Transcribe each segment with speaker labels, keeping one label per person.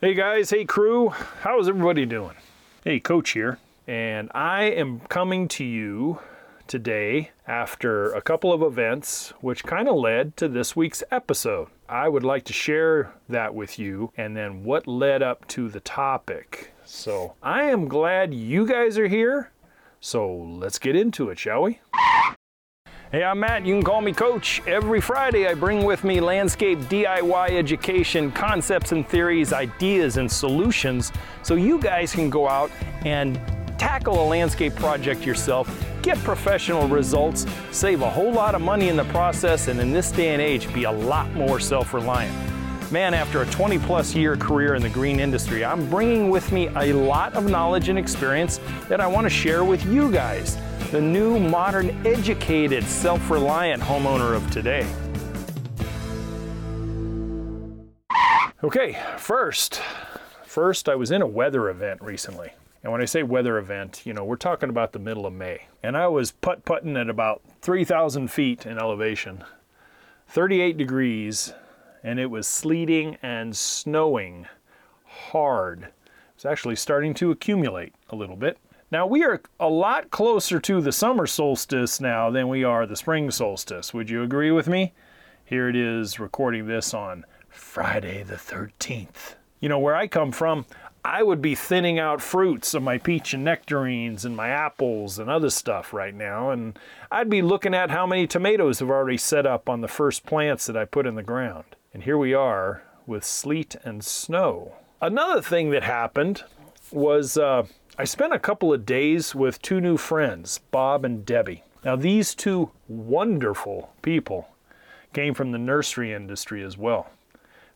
Speaker 1: Hey guys, hey crew, how's everybody doing? Hey, Coach here, and I am coming to you today after a couple of events which kind of led to this week's episode. I would like to share that with you and then what led up to the topic. So, I am glad you guys are here. So, let's get into it, shall we? Hey, I'm Matt. You can call me Coach. Every Friday, I bring with me landscape DIY education, concepts and theories, ideas and solutions so you guys can go out and tackle a landscape project yourself, get professional results, save a whole lot of money in the process, and in this day and age, be a lot more self reliant. Man, after a 20 plus year career in the green industry, I'm bringing with me a lot of knowledge and experience that I want to share with you guys the new, modern, educated, self reliant homeowner of today. Okay, first, first, I was in a weather event recently. And when I say weather event, you know, we're talking about the middle of May. And I was putt putting at about 3,000 feet in elevation, 38 degrees, and it was sleeting and snowing hard. It was actually starting to accumulate a little bit. Now, we are a lot closer to the summer solstice now than we are the spring solstice. Would you agree with me? Here it is recording this on Friday the 13th. You know, where I come from, I would be thinning out fruits of my peach and nectarines and my apples and other stuff right now, and I'd be looking at how many tomatoes have already set up on the first plants that I put in the ground. And here we are with sleet and snow. Another thing that happened was uh, I spent a couple of days with two new friends, Bob and Debbie. Now, these two wonderful people came from the nursery industry as well.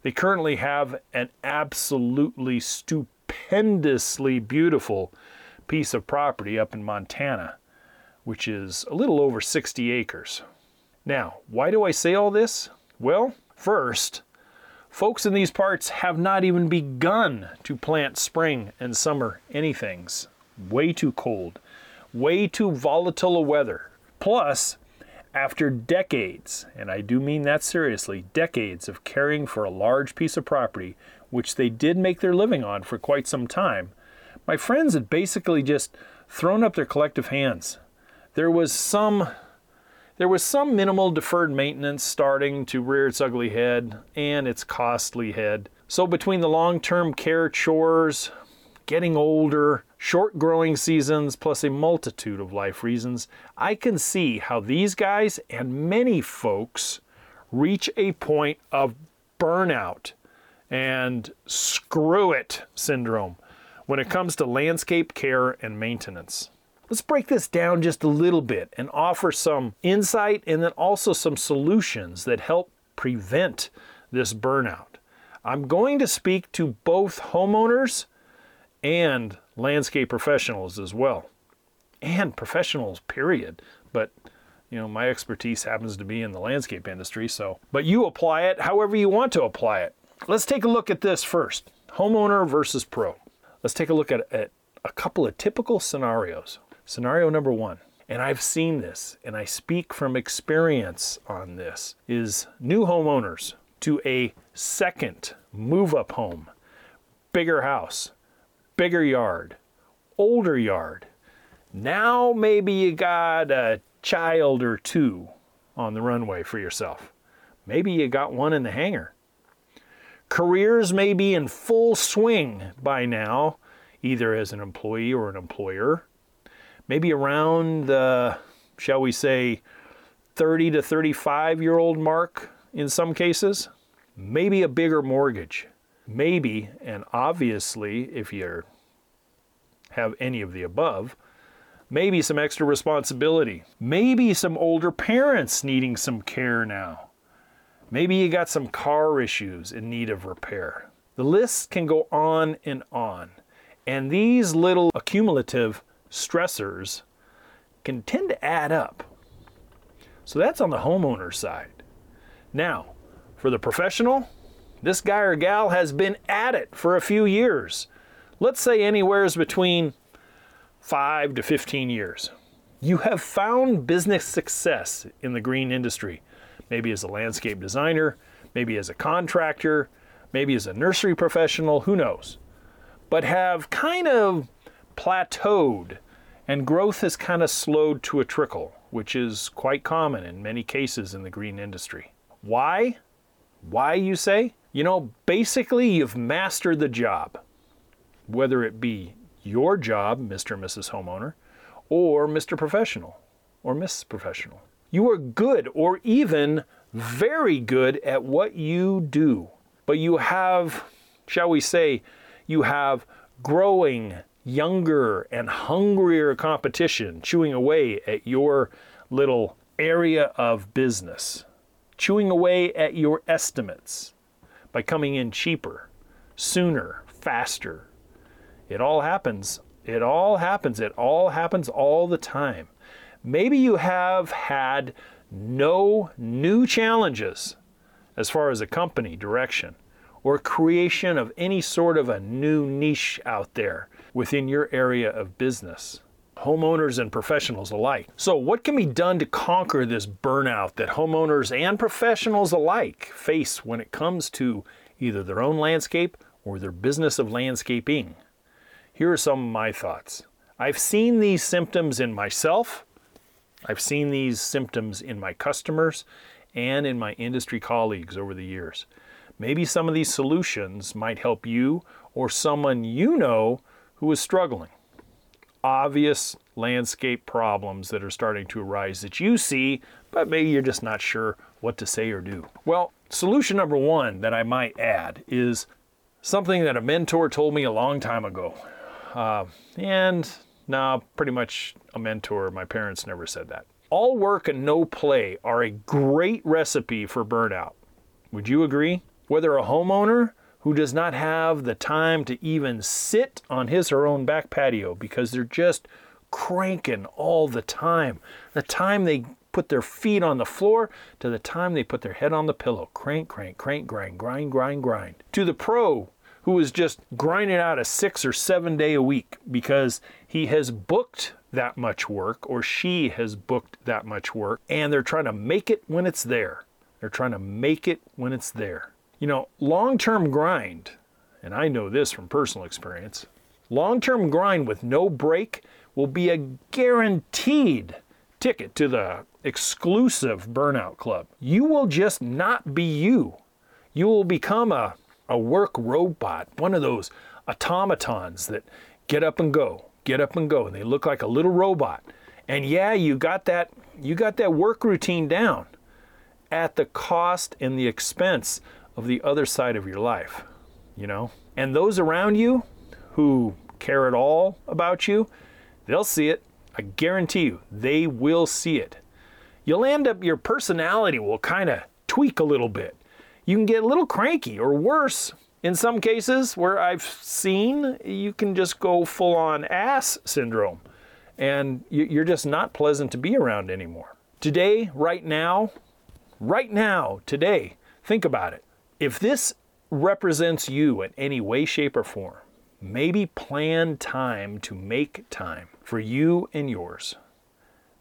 Speaker 1: They currently have an absolutely stupendously beautiful piece of property up in Montana, which is a little over 60 acres. Now, why do I say all this? Well, first, Folks in these parts have not even begun to plant spring and summer anythings. Way too cold, way too volatile a weather. Plus, after decades, and I do mean that seriously, decades of caring for a large piece of property, which they did make their living on for quite some time, my friends had basically just thrown up their collective hands. There was some there was some minimal deferred maintenance starting to rear its ugly head and its costly head. So, between the long term care chores, getting older, short growing seasons, plus a multitude of life reasons, I can see how these guys and many folks reach a point of burnout and screw it syndrome when it comes to landscape care and maintenance. Let's break this down just a little bit and offer some insight and then also some solutions that help prevent this burnout. I'm going to speak to both homeowners and landscape professionals as well, and professionals, period. But you know, my expertise happens to be in the landscape industry, so but you apply it however you want to apply it. Let's take a look at this first homeowner versus pro. Let's take a look at, at a couple of typical scenarios. Scenario number one, and I've seen this and I speak from experience on this, is new homeowners to a second move up home, bigger house, bigger yard, older yard. Now maybe you got a child or two on the runway for yourself. Maybe you got one in the hangar. Careers may be in full swing by now, either as an employee or an employer maybe around the, shall we say, 30 to 35 year old mark in some cases. Maybe a bigger mortgage. Maybe, and obviously, if you have any of the above, maybe some extra responsibility. Maybe some older parents needing some care now. Maybe you got some car issues in need of repair. The list can go on and on. And these little accumulative stressors can tend to add up. So that's on the homeowner side. Now, for the professional, this guy or gal has been at it for a few years. Let's say anywhere's between 5 to 15 years. You have found business success in the green industry, maybe as a landscape designer, maybe as a contractor, maybe as a nursery professional, who knows, but have kind of plateaued and growth has kind of slowed to a trickle, which is quite common in many cases in the green industry. Why? Why, you say? You know, basically, you've mastered the job, whether it be your job, Mr. and Mrs. Homeowner, or Mr. Professional or Miss Professional. You are good or even very good at what you do, but you have, shall we say, you have growing, younger, and hungrier competition chewing away at your little area of business, chewing away at your estimates by coming in cheaper, sooner, faster. It all happens. It all happens. It all happens all the time. Maybe you have had no new challenges as far as a company direction or creation of any sort of a new niche out there within your area of business, homeowners and professionals alike. So, what can be done to conquer this burnout that homeowners and professionals alike face when it comes to either their own landscape or their business of landscaping? Here are some of my thoughts. I've seen these symptoms in myself I've seen these symptoms in my customers and in my industry colleagues over the years. Maybe some of these solutions might help you or someone you know who is struggling. Obvious landscape problems that are starting to arise that you see, but maybe you're just not sure what to say or do. Well, solution number one that I might add is something that a mentor told me a long time ago. Uh, and no, pretty much a mentor. My parents never said that. All work and no play are a great recipe for burnout. Would you agree? Whether a homeowner who does not have the time to even sit on his or her own back patio because they're just cranking all the time. The time they put their feet on the floor to the time they put their head on the pillow. Crank, crank, crank, grind, grind, grind, grind. To the pro who is just grinding out a six or seven day a week because he has booked that much work or she has booked that much work and they're trying to make it when it's there. They're trying to make it when it's there. You know, long term grind, and I know this from personal experience, long term grind with no break will be a guaranteed ticket to the exclusive burnout club. You will just not be you. You will become a a work robot, one of those automatons that get up and go, get up and go, and they look like a little robot. And yeah, you got that you got that work routine down at the cost and the expense of the other side of your life, you know? And those around you who care at all about you, they'll see it. I guarantee you, they will see it. You'll end up, your personality will kind of tweak a little bit you can get a little cranky or worse. In some cases where I've seen, you can just go full on ass syndrome and you're just not pleasant to be around anymore. Today, right now, right now, today, think about it. If this represents you in any way, shape, or form, maybe plan time to make time for you and yours.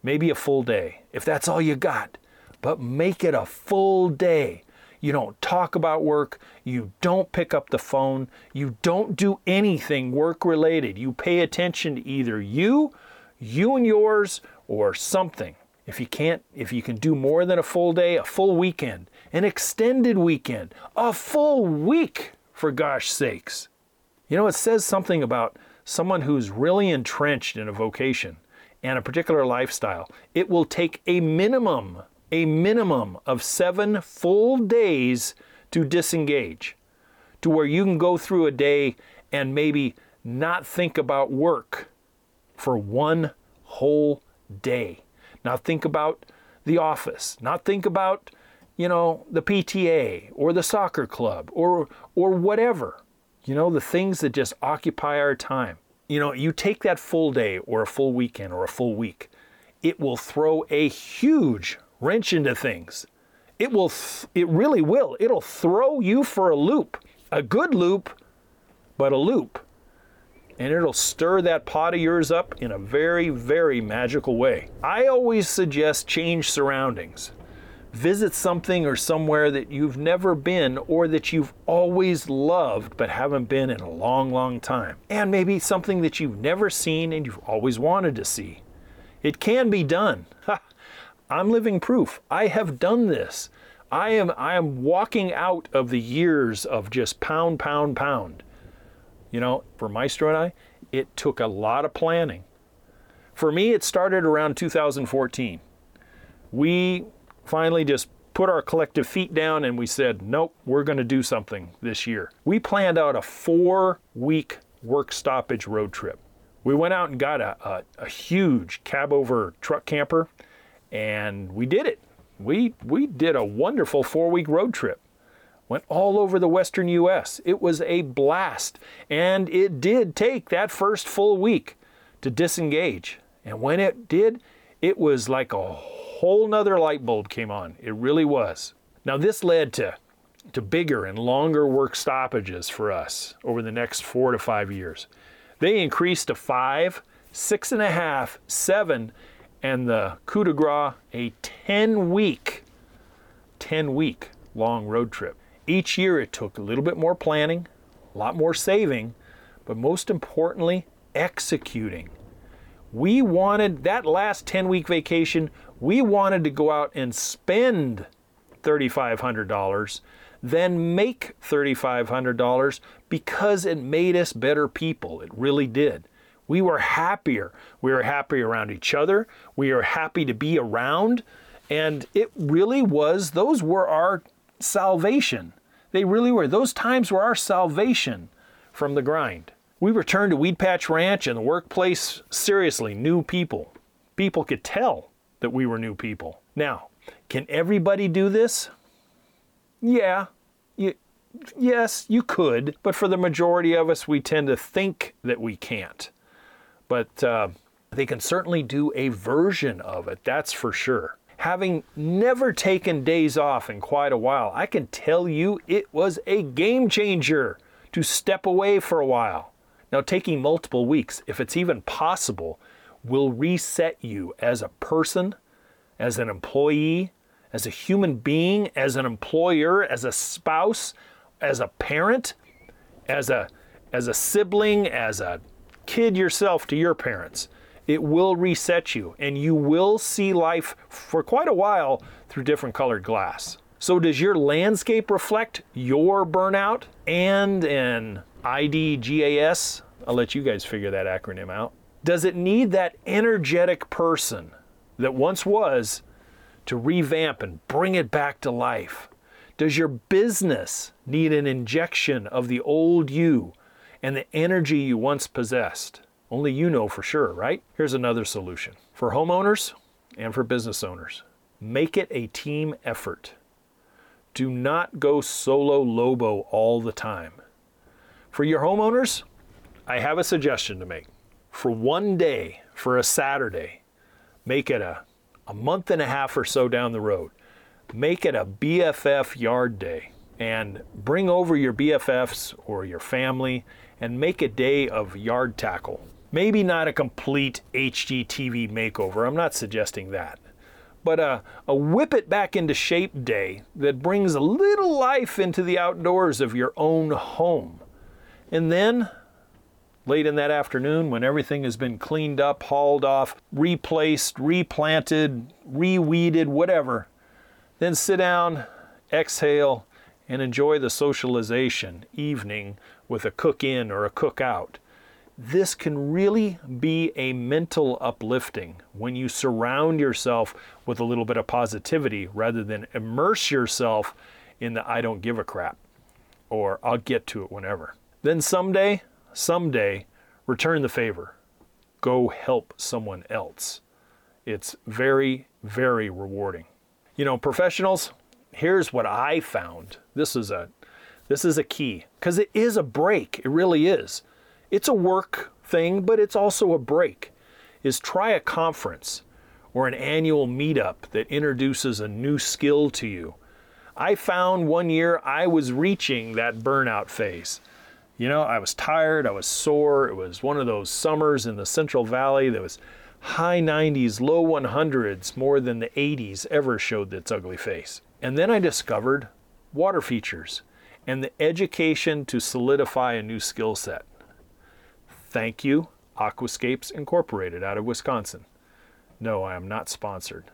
Speaker 1: Maybe a full day, if that's all you got, but make it a full day you don't talk about work. You don't pick up the phone. You don't do anything work related. You pay attention to either you, you and yours, or something. If you can't, if you can do more than a full day, a full weekend, an extended weekend, a full week, for gosh sakes. You know, it says something about someone who's really entrenched in a vocation and a particular lifestyle. It will take a minimum a minimum of seven full days to disengage, to where you can go through a day and maybe not think about work for one whole day. Not think about the office, not think about, you know, the PTA or the soccer club or or whatever. You know, the things that just occupy our time. You know, you take that full day or a full weekend or a full week, it will throw a huge wrench into things. It will, th- it really will. It'll throw you for a loop, a good loop, but a loop. And it'll stir that pot of yours up in a very, very magical way. I always suggest change surroundings Visit something or somewhere that you've never been or that you've always loved but haven't been in a long, long time. And maybe something that you've never seen and you've always wanted to see. It can be done. I'm living proof. I have done this. I am I am walking out of the years of just pound, pound, pound. You know, for Maestro and I, it took a lot of planning. For me, it started around 2014. We finally just put our collective feet down and we said, nope, we're going to do something this year. We planned out a four week work stoppage road trip. We went out and got a, a, a huge cab over truck camper and we did it. We, we did a wonderful four week road trip. Went all over the western US. It was a blast. And it did take that first full week to disengage. And when it did, it was like a whole nother light bulb came on. It really was. Now, this led to, to bigger and longer work stoppages for us over the next four to five years. They increased to five, six and a half, seven, and the coup de grace, a 10 week, 10 week long road trip. Each year it took a little bit more planning, a lot more saving, but most importantly, executing. We wanted that last 10 week vacation, we wanted to go out and spend $3,500, then make $3,500 because it made us better people. It really did. We were happier. We were happy around each other. We were happy to be around. And it really was, those were our salvation. They really were. Those times were our salvation from the grind. We returned to Weed Patch Ranch and the workplace seriously, new people. People could tell that we were new people. Now, can everybody do this? Yeah. You, yes, you could, but for the majority of us, we tend to think that we can't. But uh, they can certainly do a version of it, that's for sure. Having never taken days off in quite a while, I can tell you it was a game changer to step away for a while. Now, taking multiple weeks, if it's even possible, will reset you as a person, as an employee, as a human being, as an employer, as a spouse, as a parent, as a as a sibling, as a kid yourself to your parents. It will reset you and you will see life for quite a while through different colored glass. So does your landscape reflect your burnout and an IDGAS, I'll let you guys figure that acronym out. Does it need that energetic person that once was to revamp and bring it back to life? Does your business need an injection of the old you and the energy you once possessed? Only you know for sure, right? Here's another solution for homeowners and for business owners make it a team effort. Do not go solo lobo all the time. For your homeowners, I have a suggestion to make. For one day, for a Saturday, make it a, a month and a half or so down the road. Make it a BFF yard day and bring over your BFFs or your family and make a day of yard tackle. Maybe not a complete HGTV makeover, I'm not suggesting that. But a, a whip it back into shape day that brings a little life into the outdoors of your own home. And then, late in that afternoon, when everything has been cleaned up, hauled off, replaced, replanted, reweeded, whatever, then sit down, exhale, and enjoy the socialization evening with a cook in or a cook out. This can really be a mental uplifting when you surround yourself with a little bit of positivity rather than immerse yourself in the I don't give a crap or I'll get to it whenever. Then someday, someday, return the favor. Go help someone else. It's very, very rewarding. You know, professionals, here's what I found. This is a this is a key because it is a break. It really is. It's a work thing, but it's also a break. Is try a conference or an annual meetup that introduces a new skill to you. I found one year I was reaching that burnout phase. You know, I was tired, I was sore. It was one of those summers in the Central Valley that was high 90s, low 100s, more than the 80s ever showed its ugly face. And then I discovered water features and the education to solidify a new skill set. Thank you, Aquascapes Incorporated out of Wisconsin. No, I am not sponsored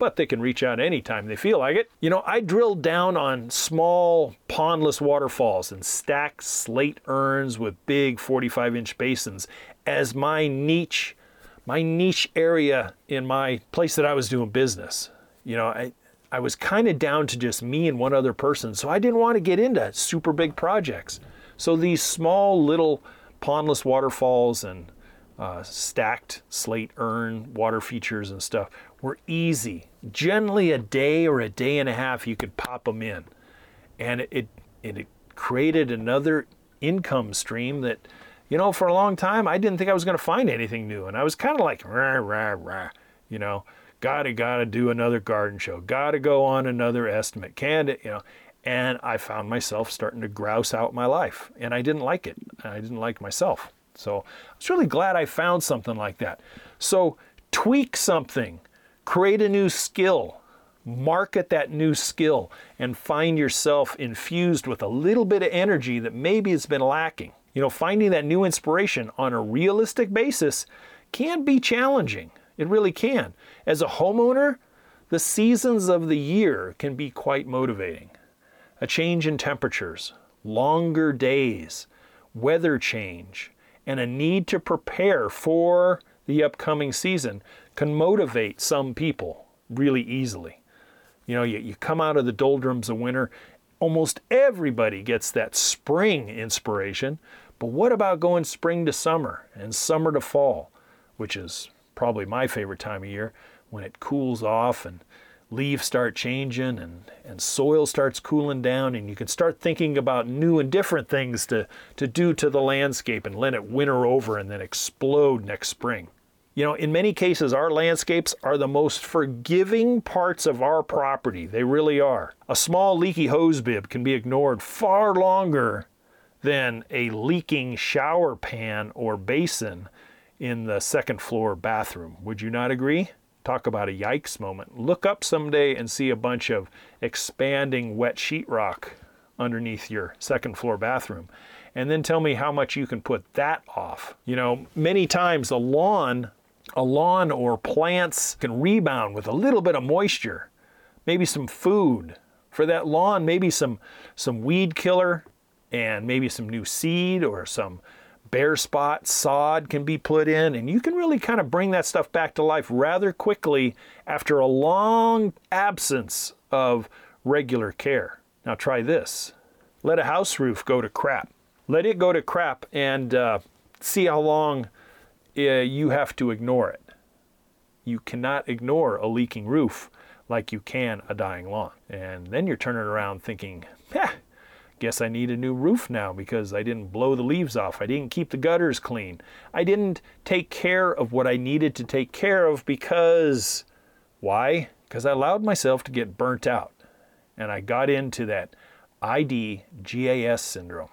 Speaker 1: but they can reach out anytime they feel like it. You know, I drilled down on small pondless waterfalls and stacked slate urns with big 45 inch basins as my niche, my niche area in my place that I was doing business. You know, I, I was kind of down to just me and one other person, so I didn't want to get into super big projects. So these small little pondless waterfalls and uh, stacked slate urn water features and stuff were easy. Generally, a day or a day and a half, you could pop them in, and it it, it created another income stream that, you know, for a long time I didn't think I was going to find anything new, and I was kind of like rah rah rah, you know, gotta gotta do another garden show, gotta go on another estimate, can you know. And I found myself starting to grouse out my life, and I didn't like it. I didn't like myself. So I was really glad I found something like that. So tweak something, create a new skill, market that new skill, and find yourself infused with a little bit of energy that maybe has been lacking. You know, finding that new inspiration on a realistic basis can be challenging. It really can. As a homeowner, the seasons of the year can be quite motivating. A change in temperatures, longer days, weather change, and a need to prepare for the upcoming season can motivate some people really easily. You know, you, you come out of the doldrums of winter, almost everybody gets that spring inspiration, but what about going spring to summer and summer to fall, which is probably my favorite time of year when it cools off and leaves start changing and, and soil starts cooling down and you can start thinking about new and different things to, to do to the landscape and let it winter over and then explode next spring. You know, in many cases, our landscapes are the most forgiving parts of our property. They really are. A small leaky hose bib can be ignored far longer than a leaking shower pan or basin in the second floor bathroom. Would you not agree? Talk about a yikes moment. Look up someday and see a bunch of expanding wet sheetrock underneath your second floor bathroom. And then tell me how much you can put that off. You know, many times a lawn, a lawn or plants can rebound with a little bit of moisture, maybe some food. For that lawn, maybe some some weed killer and maybe some new seed or some bare spot sod can be put in, and you can really kind of bring that stuff back to life rather quickly after a long absence of regular care. Now, try this let a house roof go to crap. Let it go to crap and uh, see how long uh, you have to ignore it. You cannot ignore a leaking roof like you can a dying lawn. And then you're turning around thinking, eh, Guess I need a new roof now because I didn't blow the leaves off. I didn't keep the gutters clean. I didn't take care of what I needed to take care of because why? Because I allowed myself to get burnt out. And I got into that IDGAS syndrome.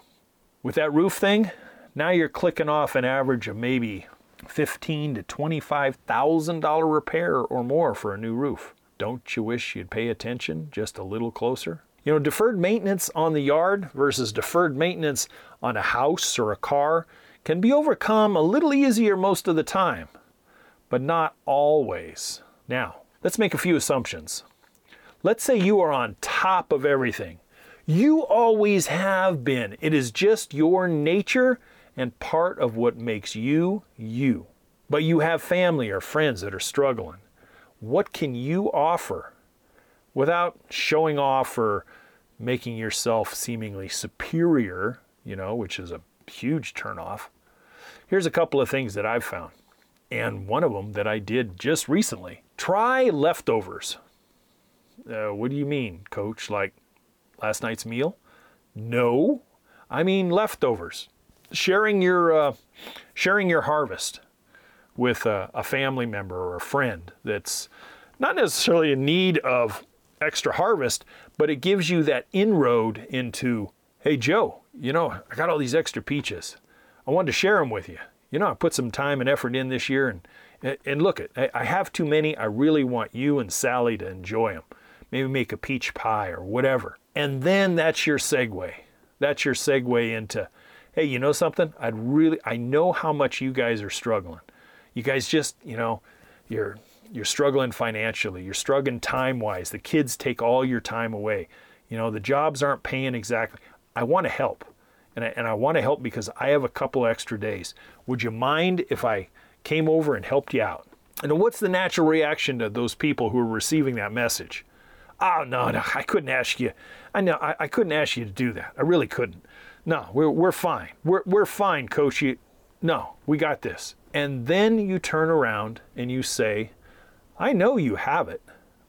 Speaker 1: With that roof thing, now you're clicking off an average of maybe fifteen to twenty-five thousand dollar repair or more for a new roof. Don't you wish you'd pay attention just a little closer? You know, deferred maintenance on the yard versus deferred maintenance on a house or a car can be overcome a little easier most of the time, but not always. Now, let's make a few assumptions. Let's say you are on top of everything. You always have been. It is just your nature and part of what makes you you. But you have family or friends that are struggling. What can you offer without showing off or making yourself seemingly superior, you know, which is a huge turnoff. Here's a couple of things that I've found, and one of them that I did just recently. Try leftovers. Uh, what do you mean, coach? Like last night's meal? No, I mean leftovers. Sharing your uh, sharing your harvest with a, a family member or a friend that's not necessarily in need of extra harvest, but it gives you that inroad into, hey, Joe, you know, I got all these extra peaches. I wanted to share them with you. You know, I put some time and effort in this year, and and look, it, I have too many. I really want you and Sally to enjoy them. Maybe make a peach pie or whatever. And then that's your segue. That's your segue into, hey, you know something? I'd really, I know how much you guys are struggling. You guys just, you know, you're you're struggling financially. You're struggling time wise. The kids take all your time away. You know, the jobs aren't paying exactly. I want to help and I, and I want to help because I have a couple extra days. Would you mind if I came over and helped you out? And what's the natural reaction to those people who are receiving that message? Oh no, no, I couldn't ask you. I know I, I couldn't ask you to do that. I really couldn't. No, we're we're fine. We're we're fine, coach. You, no, we got this. And then you turn around and you say, I know you have it.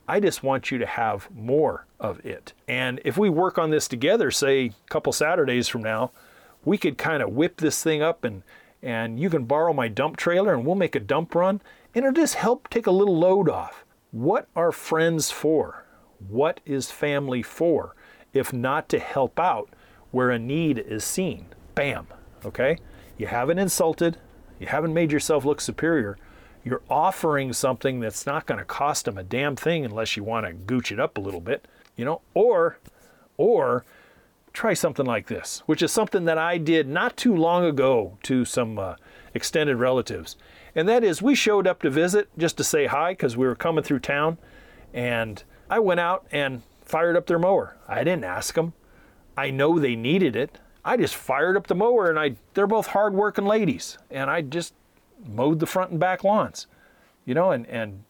Speaker 1: I just want you to have more of it. And if we work on this together, say a couple Saturdays from now, we could kind of whip this thing up and and you can borrow my dump trailer and we'll make a dump run and it'll just help take a little load off. What are friends for? What is family for? If not to help out where a need is seen. Bam. Okay? You haven't insulted, you haven't made yourself look superior you're offering something that's not going to cost them a damn thing unless you want to gooch it up a little bit, you know, or or try something like this, which is something that I did not too long ago to some uh, extended relatives. And that is we showed up to visit just to say hi cuz we were coming through town and I went out and fired up their mower. I didn't ask them. I know they needed it. I just fired up the mower and I they're both hardworking ladies and I just mowed the front and back lawns, you know, and, and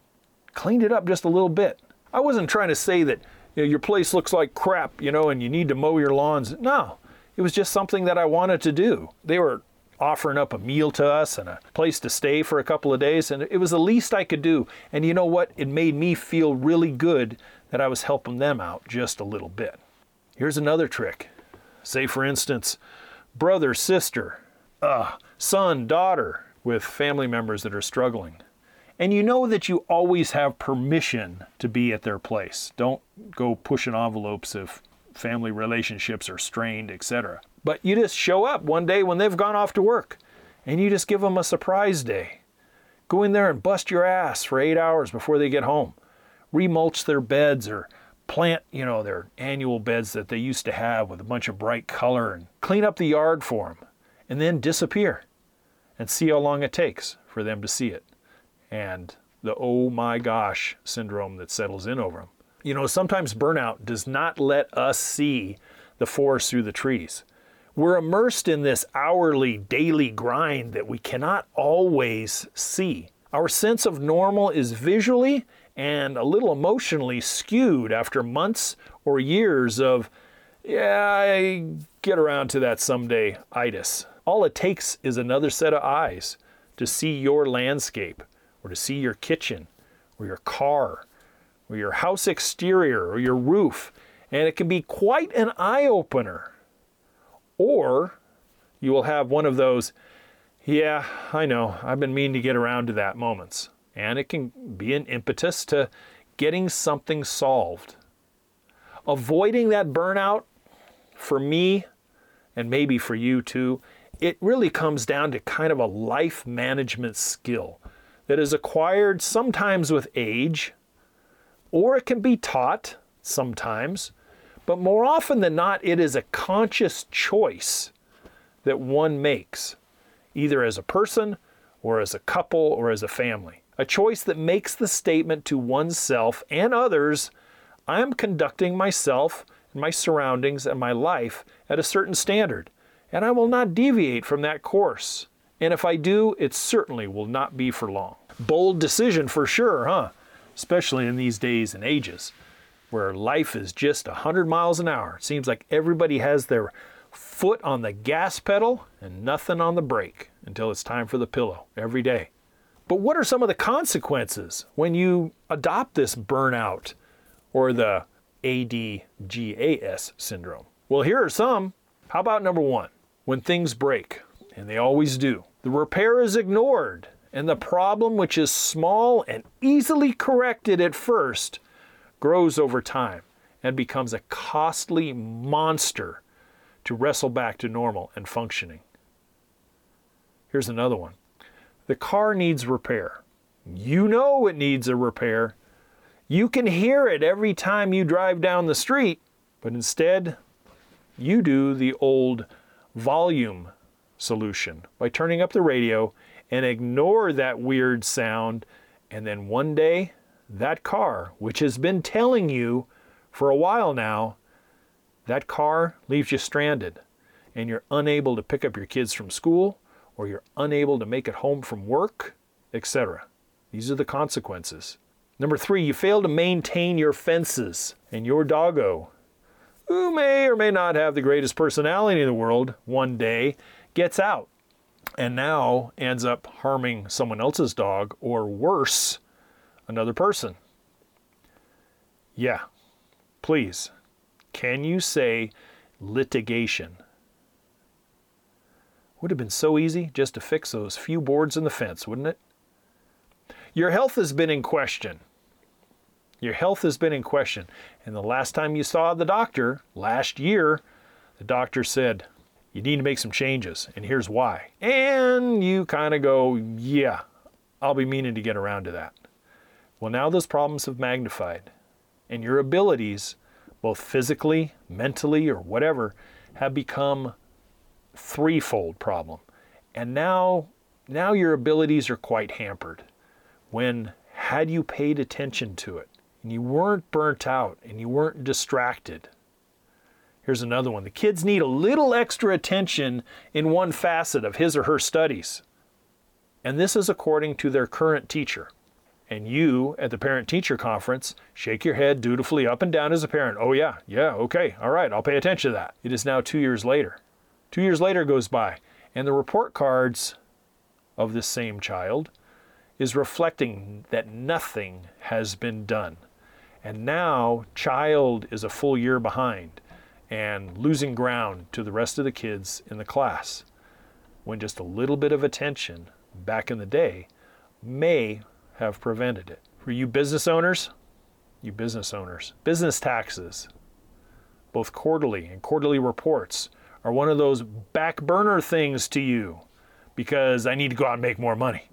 Speaker 1: cleaned it up just a little bit. I wasn't trying to say that you know, your place looks like crap, you know, and you need to mow your lawns. No, it was just something that I wanted to do. They were offering up a meal to us and a place to stay for a couple of days, and it was the least I could do. And you know what? It made me feel really good that I was helping them out just a little bit. Here's another trick. Say, for instance, brother, sister, uh, son, daughter, with family members that are struggling. And you know that you always have permission to be at their place. Don't go pushing envelopes if family relationships are strained, etc. But you just show up one day when they've gone off to work and you just give them a surprise day. Go in there and bust your ass for eight hours before they get home. Remulch their beds or plant, you know, their annual beds that they used to have with a bunch of bright color and clean up the yard for them and then disappear and see how long it takes for them to see it. And the oh my gosh syndrome that settles in over them. You know, sometimes burnout does not let us see the forest through the trees. We're immersed in this hourly, daily grind that we cannot always see. Our sense of normal is visually and a little emotionally skewed after months or years of, yeah, I get around to that someday itis. All it takes is another set of eyes to see your landscape, or to see your kitchen, or your car, or your house exterior, or your roof, and it can be quite an eye opener. Or you will have one of those, yeah, I know, I've been meaning to get around to that moments. And it can be an impetus to getting something solved. Avoiding that burnout, for me, and maybe for you too, it really comes down to kind of a life management skill that is acquired sometimes with age, or it can be taught sometimes, but more often than not, it is a conscious choice that one makes, either as a person or as a couple or as a family. A choice that makes the statement to oneself and others I am conducting myself and my surroundings and my life at a certain standard and I will not deviate from that course. And if I do, it certainly will not be for long. Bold decision for sure, huh? Especially in these days and ages where life is just 100 miles an hour. It seems like everybody has their foot on the gas pedal and nothing on the brake until it's time for the pillow every day. But what are some of the consequences when you adopt this burnout or the IDGAS syndrome? Well, here are some. How about number one? When things break, and they always do. The repair is ignored, and the problem, which is small and easily corrected at first, grows over time and becomes a costly monster to wrestle back to normal and functioning. Here's another one the car needs repair. You know it needs a repair. You can hear it every time you drive down the street, but instead, you do the old volume solution by turning up the radio and ignore that weird sound. And then one day, that car, which has been telling you for a while now, that car leaves you stranded and you're unable to pick up your kids from school or you're unable to make it home from work, etc. These are the consequences. Number three, you fail to maintain your fences, and your doggo, who may or may not have the greatest personality in the world, one day gets out and now ends up harming someone else's dog or worse, another person. Yeah, please, can you say litigation? Would have been so easy just to fix those few boards in the fence, wouldn't it? Your health has been in question. Your health has been in question. And the last time you saw the doctor, last year, the doctor said, you need to make some changes, and here's why. And you kind of go, yeah, I'll be meaning to get around to that. Well, now those problems have magnified, and your abilities, both physically, mentally, or whatever, have become threefold problem. And now, now your abilities are quite hampered. When had you paid attention to it, and you weren't burnt out, and you weren't distracted, Here's another one. The kids need a little extra attention in one facet of his or her studies. And this is according to their current teacher. And you, at the parent teacher conference, shake your head dutifully up and down as a parent. Oh, yeah, yeah, okay, all right, I'll pay attention to that. It is now two years later. Two years later goes by, and the report cards of this same child is reflecting that nothing has been done. And now, child is a full year behind and losing ground to the rest of the kids in the class when just a little bit of attention back in the day may have prevented it. For you business owners, you business owners, business taxes, both quarterly and quarterly reports, are one of those back burner things to you because I need to go out and make more money.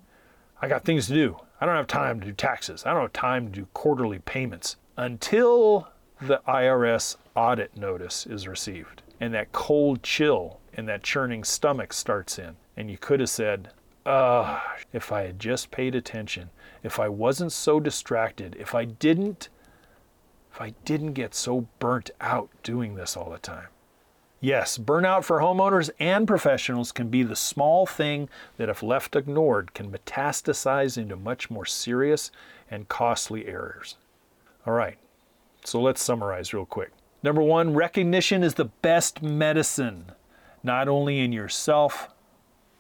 Speaker 1: I got things to do. I don't have time to do taxes. I don't have time to do quarterly payments until the IRS audit notice is received and that cold chill and that churning stomach starts in. And you could have said, Ugh, if I had just paid attention, if I wasn't so distracted, if I didn't, if I didn't get so burnt out doing this all the time. Yes, burnout for homeowners and professionals can be the small thing that, if left ignored, can metastasize into much more serious and costly errors. All right, so let's summarize real quick. Number one, recognition is the best medicine, not only in yourself,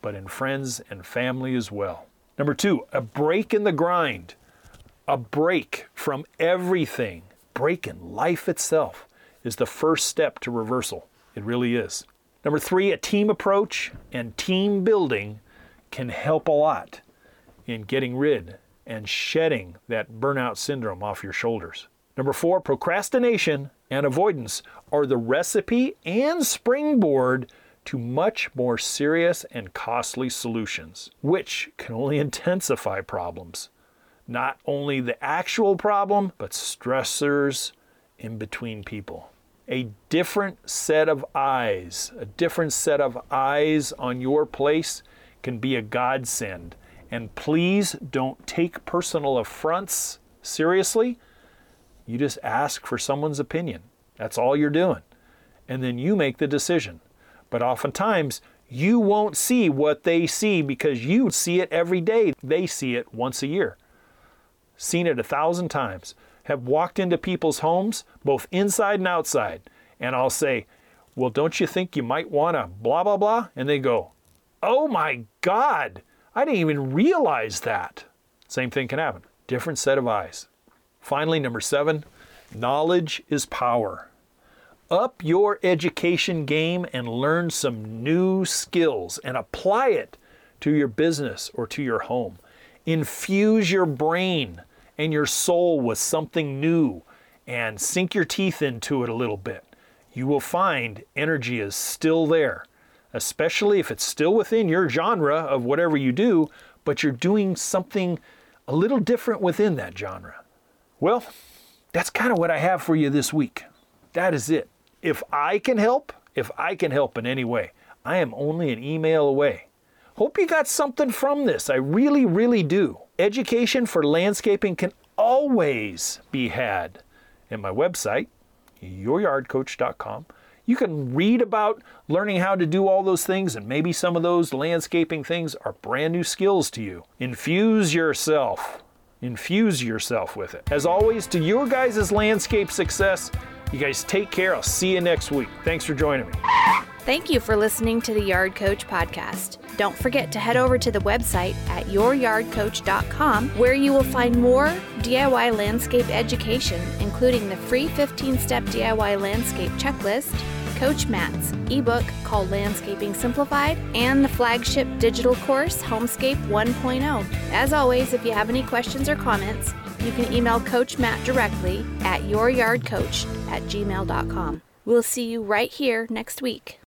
Speaker 1: but in friends and family as well. Number two, a break in the grind, a break from everything, break in life itself is the first step to reversal. It really is. Number three, a team approach and team building can help a lot in getting rid and shedding that burnout syndrome off your shoulders. Number four, procrastination and avoidance are the recipe and springboard to much more serious and costly solutions, which can only intensify problems. Not only the actual problem, but stressors in between people. A different set of eyes, a different set of eyes on your place can be a godsend. And please don't take personal affronts seriously you just ask for someone's opinion. That's all you're doing. And then you make the decision. But oftentimes, you won't see what they see because you see it every day. They see it once a year. Seen it a thousand times. Have walked into people's homes, both inside and outside, and I'll say, Well, don't you think you might want to blah, blah, blah? And they go, Oh my God, I didn't even realize that. Same thing can happen. Different set of eyes. Finally, number seven, knowledge is power. Up your education game and learn some new skills and apply it to your business or to your home. Infuse your brain and your soul with something new and sink your teeth into it a little bit. You will find energy is still there. Especially if it's still within your genre of whatever you do, but you're doing something a little different within that genre. Well, that's kind of what I have for you this week. That is it. If I can help, if I can help in any way, I am only an email away. Hope you got something from this. I really, really do. Education for landscaping can always be had at my website, youryardcoach.com. You can read about learning how to do all those things, and maybe some of those landscaping things are brand new skills to you. Infuse yourself. Infuse yourself with it. As always, to your guys' landscape success, you guys take care. I'll see you next week. Thanks for joining me.
Speaker 2: Thank you for listening to the Yard Coach podcast. Don't forget to head over to the website at youryardcoach.com where you will find more DIY landscape education, including the free 15 step DIY landscape checklist, Coach Matt's ebook called Landscaping Simplified, and the flagship digital course Homescape 1.0. As always, if you have any questions or comments, you can email Coach Matt directly at youryardcoach at gmail.com. We'll see you right here next week.